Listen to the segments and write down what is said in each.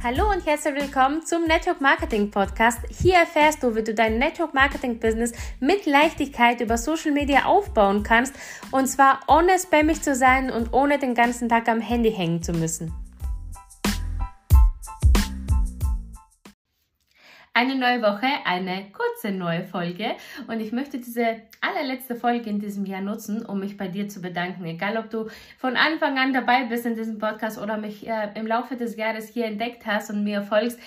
Hallo und herzlich willkommen zum Network Marketing Podcast. Hier erfährst du, wie du dein Network Marketing Business mit Leichtigkeit über Social Media aufbauen kannst und zwar ohne spammig zu sein und ohne den ganzen Tag am Handy hängen zu müssen. Eine neue Woche, eine kurze neue Folge und ich möchte diese allerletzte Folge in diesem Jahr nutzen, um mich bei dir zu bedanken. Egal, ob du von Anfang an dabei bist in diesem Podcast oder mich äh, im Laufe des Jahres hier entdeckt hast und mir folgst.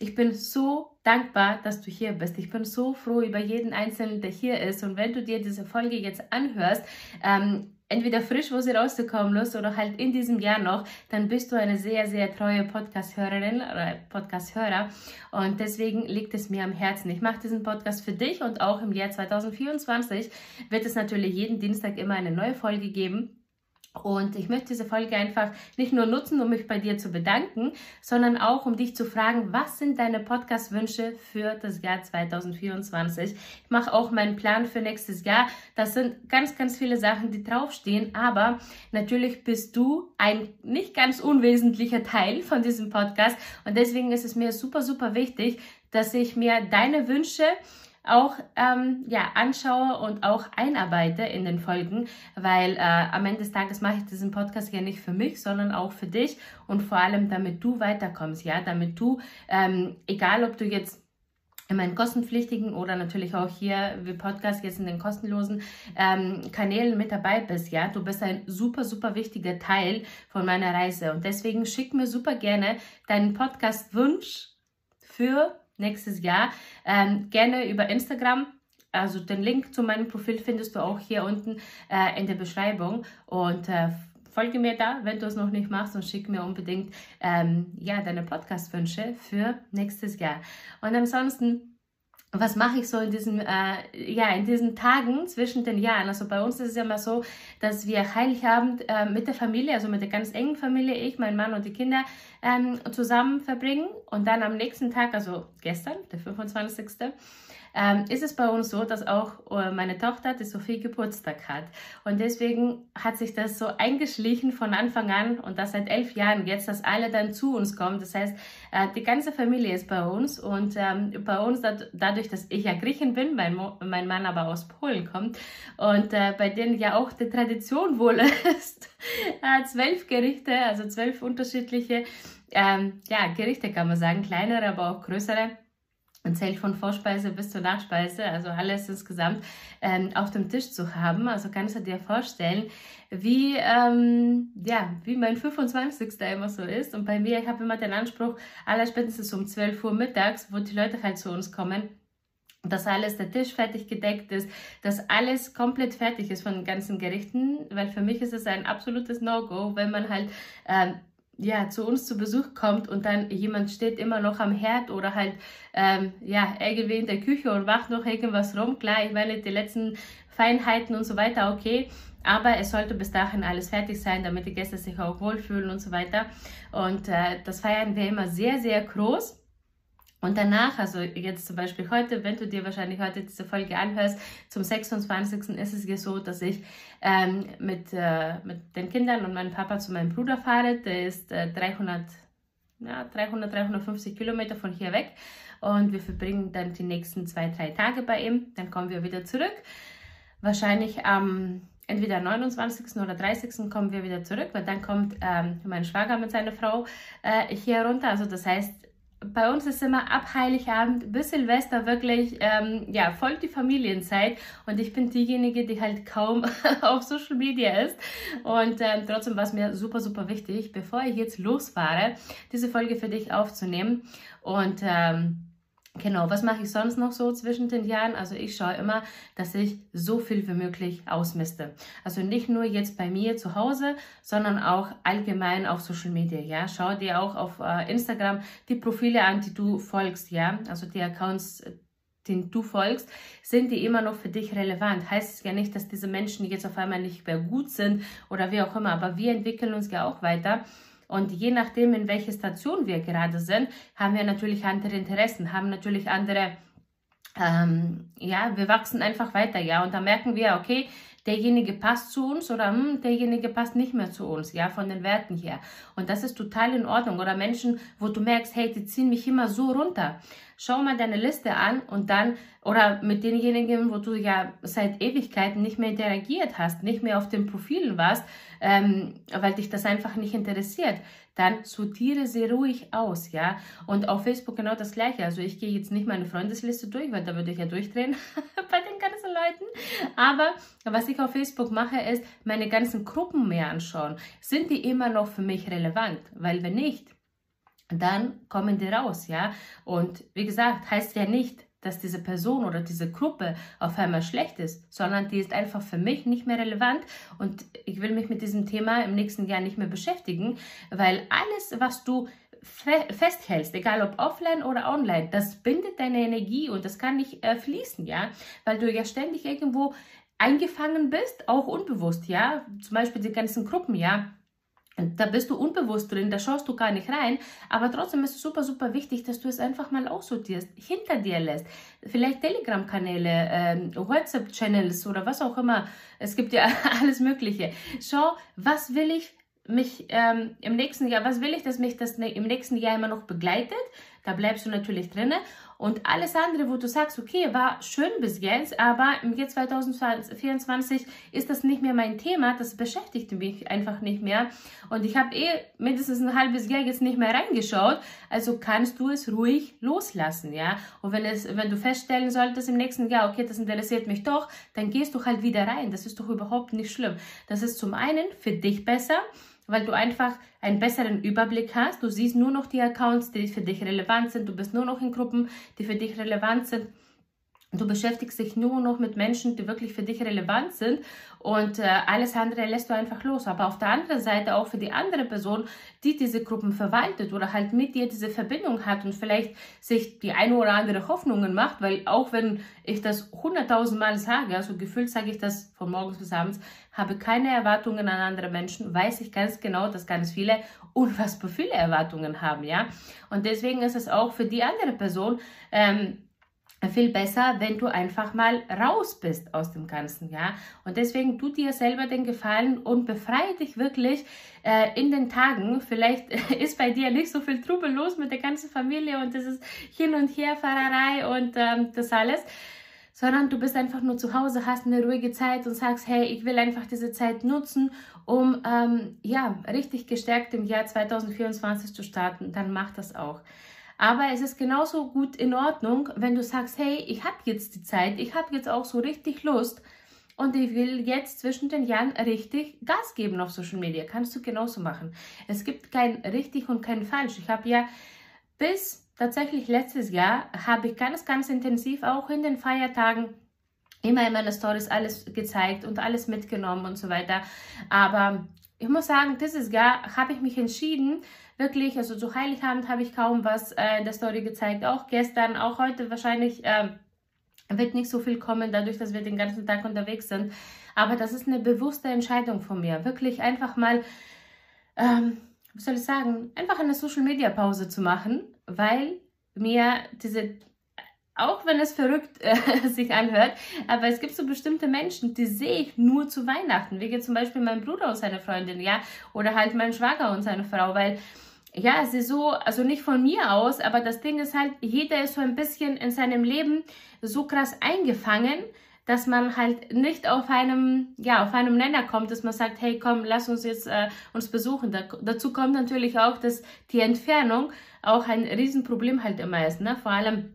Ich bin so dankbar, dass du hier bist. Ich bin so froh über jeden Einzelnen, der hier ist. Und wenn du dir diese Folge jetzt anhörst, ähm, entweder frisch, wo sie rausgekommen ist, oder halt in diesem Jahr noch, dann bist du eine sehr, sehr treue Podcast-Hörerin oder Podcast-Hörer. Und deswegen liegt es mir am Herzen. Ich mache diesen Podcast für dich und auch im Jahr 2024 wird es natürlich jeden Dienstag immer eine neue Folge geben. Und ich möchte diese Folge einfach nicht nur nutzen, um mich bei dir zu bedanken, sondern auch, um dich zu fragen, was sind deine Podcast-Wünsche für das Jahr 2024? Ich mache auch meinen Plan für nächstes Jahr. Das sind ganz, ganz viele Sachen, die draufstehen, aber natürlich bist du ein nicht ganz unwesentlicher Teil von diesem Podcast und deswegen ist es mir super, super wichtig, dass ich mir deine Wünsche auch ähm, ja, anschaue und auch einarbeite in den Folgen, weil äh, am Ende des Tages mache ich diesen Podcast ja nicht für mich, sondern auch für dich und vor allem, damit du weiterkommst, ja, damit du, ähm, egal ob du jetzt in meinen kostenpflichtigen oder natürlich auch hier wie Podcast jetzt in den kostenlosen ähm, Kanälen mit dabei bist, ja, du bist ein super, super wichtiger Teil von meiner Reise. Und deswegen schick mir super gerne deinen Podcast-Wunsch für nächstes Jahr. Ähm, gerne über Instagram. Also den Link zu meinem Profil findest du auch hier unten äh, in der Beschreibung. Und äh, folge mir da, wenn du es noch nicht machst und schick mir unbedingt ähm, ja, deine Podcast-Wünsche für nächstes Jahr. Und ansonsten was mache ich so in diesen, äh, ja, in diesen Tagen zwischen den Jahren? Also bei uns ist es ja immer so, dass wir Heiligabend äh, mit der Familie, also mit der ganz engen Familie, ich, mein Mann und die Kinder, ähm, zusammen verbringen. Und dann am nächsten Tag, also gestern, der 25 ähm, ist es bei uns so, dass auch äh, meine Tochter, die Sophie, Geburtstag hat. Und deswegen hat sich das so eingeschlichen von Anfang an und das seit elf Jahren jetzt, dass alle dann zu uns kommen. Das heißt, äh, die ganze Familie ist bei uns und ähm, bei uns, dadurch, dass ich ja Griechin bin, mein, Mo mein Mann aber aus Polen kommt und äh, bei denen ja auch die Tradition wohl ist, äh, zwölf Gerichte, also zwölf unterschiedliche ähm, ja, Gerichte kann man sagen, kleinere, aber auch größere ein Zelt von Vorspeise bis zur Nachspeise, also alles insgesamt ähm, auf dem Tisch zu haben. Also kannst du dir vorstellen, wie, ähm, ja, wie mein 25. immer so ist. Und bei mir, ich habe immer den Anspruch, aller spätestens um 12 Uhr mittags, wo die Leute halt zu uns kommen, dass alles der Tisch fertig gedeckt ist, dass alles komplett fertig ist von den ganzen Gerichten, weil für mich ist es ein absolutes No-Go, wenn man halt ähm, ja, zu uns zu Besuch kommt und dann jemand steht immer noch am Herd oder halt, ähm, ja, irgendwie in der Küche und macht noch irgendwas rum. Klar, ich meine, die letzten Feinheiten und so weiter, okay. Aber es sollte bis dahin alles fertig sein, damit die Gäste sich auch wohlfühlen und so weiter. Und äh, das feiern wir immer sehr, sehr groß. Und danach, also jetzt zum Beispiel heute, wenn du dir wahrscheinlich heute diese Folge anhörst, zum 26. ist es ja so, dass ich ähm, mit, äh, mit den Kindern und meinem Papa zu meinem Bruder fahre. Der ist äh, 300, ja, 300, 350 Kilometer von hier weg. Und wir verbringen dann die nächsten zwei, drei Tage bei ihm. Dann kommen wir wieder zurück. Wahrscheinlich am entweder 29. oder 30. kommen wir wieder zurück, weil dann kommt ähm, mein Schwager mit seiner Frau äh, hier runter. Also das heißt, bei uns ist immer ab Heiligabend bis Silvester wirklich, ähm, ja, folgt die Familienzeit. Und ich bin diejenige, die halt kaum auf Social Media ist. Und ähm, trotzdem war es mir super, super wichtig, bevor ich jetzt losfahre, diese Folge für dich aufzunehmen. Und ähm, Genau, was mache ich sonst noch so zwischen den Jahren? Also ich schaue immer, dass ich so viel wie möglich ausmiste. Also nicht nur jetzt bei mir zu Hause, sondern auch allgemein auf Social Media. Ja, schau dir auch auf äh, Instagram die Profile an, die du folgst. Ja, also die Accounts, den du folgst, sind die immer noch für dich relevant. Heißt es ja nicht, dass diese Menschen jetzt auf einmal nicht mehr gut sind oder wie auch immer, aber wir entwickeln uns ja auch weiter. Und je nachdem, in welcher Station wir gerade sind, haben wir natürlich andere Interessen, haben natürlich andere ähm, ja, wir wachsen einfach weiter, ja. Und da merken wir, okay, derjenige passt zu uns oder hm, derjenige passt nicht mehr zu uns, ja, von den Werten her. Und das ist total in Ordnung. Oder Menschen, wo du merkst, hey, die ziehen mich immer so runter. Schau mal deine Liste an und dann, oder mit denjenigen, wo du ja seit Ewigkeiten nicht mehr interagiert hast, nicht mehr auf den Profilen warst, ähm, weil dich das einfach nicht interessiert, dann sortiere sie ruhig aus, ja. Und auf Facebook genau das Gleiche. Also ich gehe jetzt nicht meine Freundesliste durch, weil da würde ich ja durchdrehen bei Leuten. Aber was ich auf Facebook mache, ist meine ganzen Gruppen mehr anschauen. Sind die immer noch für mich relevant? Weil wenn nicht, dann kommen die raus, ja. Und wie gesagt, heißt ja nicht, dass diese Person oder diese Gruppe auf einmal schlecht ist, sondern die ist einfach für mich nicht mehr relevant und ich will mich mit diesem Thema im nächsten Jahr nicht mehr beschäftigen, weil alles, was du festhältst, egal ob offline oder online, das bindet deine Energie und das kann nicht äh, fließen, ja, weil du ja ständig irgendwo eingefangen bist, auch unbewusst, ja, zum Beispiel die ganzen Gruppen, ja, da bist du unbewusst drin, da schaust du gar nicht rein, aber trotzdem ist es super, super wichtig, dass du es einfach mal aussortierst, hinter dir lässt. Vielleicht Telegram-Kanäle, äh, WhatsApp-Channels oder was auch immer. Es gibt ja alles Mögliche. Schau, was will ich mich ähm, im nächsten Jahr, was will ich, dass mich das im nächsten Jahr immer noch begleitet? Da bleibst du natürlich drinne. Und alles andere, wo du sagst, okay, war schön bis jetzt, aber im Jahr 2024 ist das nicht mehr mein Thema, das beschäftigt mich einfach nicht mehr. Und ich habe eh mindestens ein halbes Jahr jetzt nicht mehr reingeschaut, also kannst du es ruhig loslassen, ja. Und wenn, es, wenn du feststellen solltest im nächsten Jahr, okay, das interessiert mich doch, dann gehst du halt wieder rein. Das ist doch überhaupt nicht schlimm. Das ist zum einen für dich besser, weil du einfach einen besseren Überblick hast. Du siehst nur noch die Accounts, die für dich relevant sind. Du bist nur noch in Gruppen, die für dich relevant sind. Du beschäftigst dich nur noch mit Menschen, die wirklich für dich relevant sind und äh, alles andere lässt du einfach los. Aber auf der anderen Seite auch für die andere Person, die diese Gruppen verwaltet oder halt mit dir diese Verbindung hat und vielleicht sich die eine oder andere Hoffnungen macht, weil auch wenn ich das hunderttausend Mal sage, also gefühlt sage ich das von morgens bis abends, habe keine Erwartungen an andere Menschen, weiß ich ganz genau, dass ganz viele unfassbar viele Erwartungen haben, ja. Und deswegen ist es auch für die andere Person ähm, viel besser, wenn du einfach mal raus bist aus dem Ganzen, ja. Und deswegen tu dir selber den Gefallen und befreie dich wirklich äh, in den Tagen. Vielleicht ist bei dir nicht so viel Trubel los mit der ganzen Familie und das ist Hin- und Herfahrerei und ähm, das alles, sondern du bist einfach nur zu Hause, hast eine ruhige Zeit und sagst, hey, ich will einfach diese Zeit nutzen, um ähm, ja richtig gestärkt im Jahr 2024 zu starten. Dann mach das auch. Aber es ist genauso gut in Ordnung, wenn du sagst, hey, ich habe jetzt die Zeit, ich habe jetzt auch so richtig Lust und ich will jetzt zwischen den Jahren richtig Gas geben auf Social Media. Kannst du genauso machen. Es gibt kein richtig und kein falsch. Ich habe ja bis tatsächlich letztes Jahr habe ich ganz, ganz intensiv auch in den Feiertagen immer in meinen Stories alles gezeigt und alles mitgenommen und so weiter. Aber ich muss sagen, dieses Jahr habe ich mich entschieden, wirklich, also zu Heiligabend habe ich kaum was äh, in der Story gezeigt, auch gestern, auch heute wahrscheinlich äh, wird nicht so viel kommen, dadurch, dass wir den ganzen Tag unterwegs sind. Aber das ist eine bewusste Entscheidung von mir, wirklich einfach mal, ähm, was soll ich sagen, einfach eine Social-Media-Pause zu machen, weil mir diese auch wenn es verrückt äh, sich anhört, aber es gibt so bestimmte Menschen, die sehe ich nur zu Weihnachten, wie zum Beispiel mein Bruder und seine Freundin, ja, oder halt mein Schwager und seine Frau, weil ja, es ist so, also nicht von mir aus, aber das Ding ist halt, jeder ist so ein bisschen in seinem Leben so krass eingefangen, dass man halt nicht auf einem, ja, auf einem Nenner kommt, dass man sagt, hey, komm, lass uns jetzt äh, uns besuchen. Da, dazu kommt natürlich auch, dass die Entfernung auch ein Riesenproblem halt immer ist, ne? Vor allem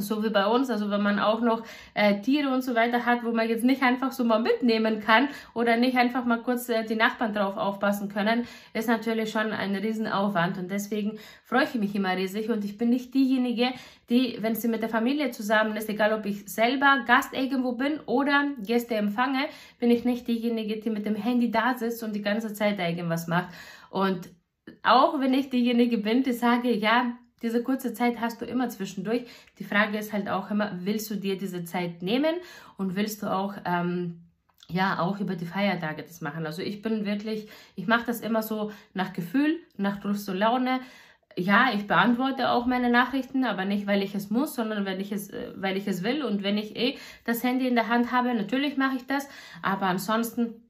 so wie bei uns, also wenn man auch noch äh, Tiere und so weiter hat, wo man jetzt nicht einfach so mal mitnehmen kann oder nicht einfach mal kurz äh, die Nachbarn drauf aufpassen können, ist natürlich schon ein Riesenaufwand. Und deswegen freue ich mich immer riesig. Und ich bin nicht diejenige, die, wenn sie mit der Familie zusammen ist, egal ob ich selber Gast irgendwo bin oder Gäste empfange, bin ich nicht diejenige, die mit dem Handy da sitzt und die ganze Zeit irgendwas macht. Und auch wenn ich diejenige bin, die sage, ja, diese kurze Zeit hast du immer zwischendurch. Die Frage ist halt auch immer, willst du dir diese Zeit nehmen und willst du auch, ähm, ja, auch über die Feiertage das machen. Also ich bin wirklich, ich mache das immer so nach Gefühl, nach Lust und Laune. ja, ich beantworte auch meine Nachrichten, aber nicht, weil ich es muss, sondern wenn ich es, äh, weil ich es will. Und wenn ich eh das Handy in der Hand habe, natürlich mache ich das. Aber ansonsten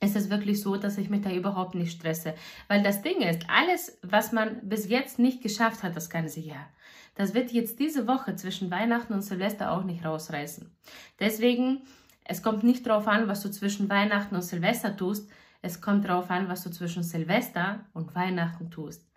ist es wirklich so, dass ich mich da überhaupt nicht stresse. Weil das Ding ist, alles, was man bis jetzt nicht geschafft hat, das ganze Jahr, das wird jetzt diese Woche zwischen Weihnachten und Silvester auch nicht rausreißen. Deswegen, es kommt nicht darauf an, was du zwischen Weihnachten und Silvester tust. Es kommt darauf an, was du zwischen Silvester und Weihnachten tust.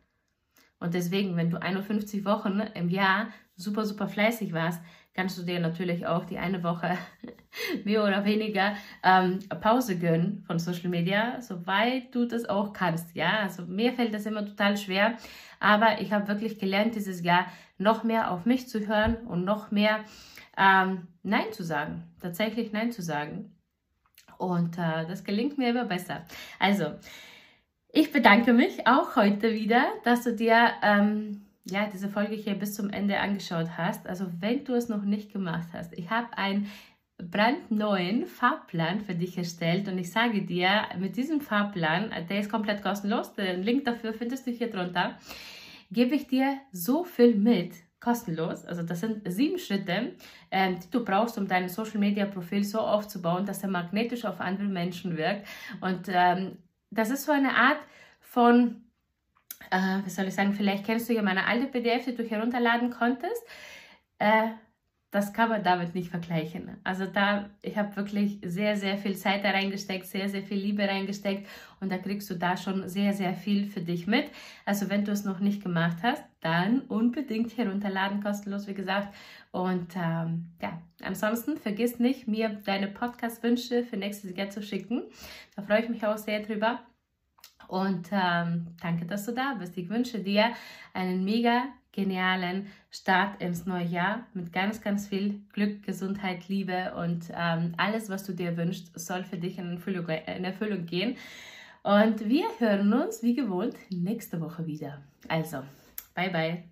Und deswegen, wenn du 51 Wochen im Jahr super, super fleißig warst, kannst du dir natürlich auch die eine Woche mehr oder weniger ähm, Pause gönnen von Social Media, soweit du das auch kannst. Ja, also mir fällt das immer total schwer, aber ich habe wirklich gelernt, dieses Jahr noch mehr auf mich zu hören und noch mehr ähm, Nein zu sagen, tatsächlich Nein zu sagen. Und äh, das gelingt mir immer besser. Also, ich bedanke mich auch heute wieder, dass du dir ähm, ja, diese Folge hier bis zum Ende angeschaut hast. Also wenn du es noch nicht gemacht hast, ich habe einen brandneuen Fahrplan für dich erstellt und ich sage dir, mit diesem Fahrplan, der ist komplett kostenlos, den Link dafür findest du hier drunter, gebe ich dir so viel mit, kostenlos. Also das sind sieben Schritte, ähm, die du brauchst, um dein Social-Media-Profil so aufzubauen, dass er magnetisch auf andere Menschen wirkt. Und ähm, das ist so eine Art von äh, was soll ich sagen, vielleicht kennst du ja meine alte PDF, die du herunterladen konntest. Äh, das kann man damit nicht vergleichen. Also da, ich habe wirklich sehr, sehr viel Zeit da reingesteckt, sehr, sehr viel Liebe reingesteckt und da kriegst du da schon sehr, sehr viel für dich mit. Also wenn du es noch nicht gemacht hast, dann unbedingt herunterladen, kostenlos, wie gesagt. Und ähm, ja, ansonsten vergiss nicht, mir deine Podcast-Wünsche für nächstes Jahr zu schicken. Da freue ich mich auch sehr drüber. Und ähm, danke, dass du da bist. Ich wünsche dir einen mega genialen Start ins neue Jahr mit ganz, ganz viel Glück, Gesundheit, Liebe und ähm, alles, was du dir wünschst, soll für dich in Erfüllung, in Erfüllung gehen. Und wir hören uns wie gewohnt nächste Woche wieder. Also, bye bye.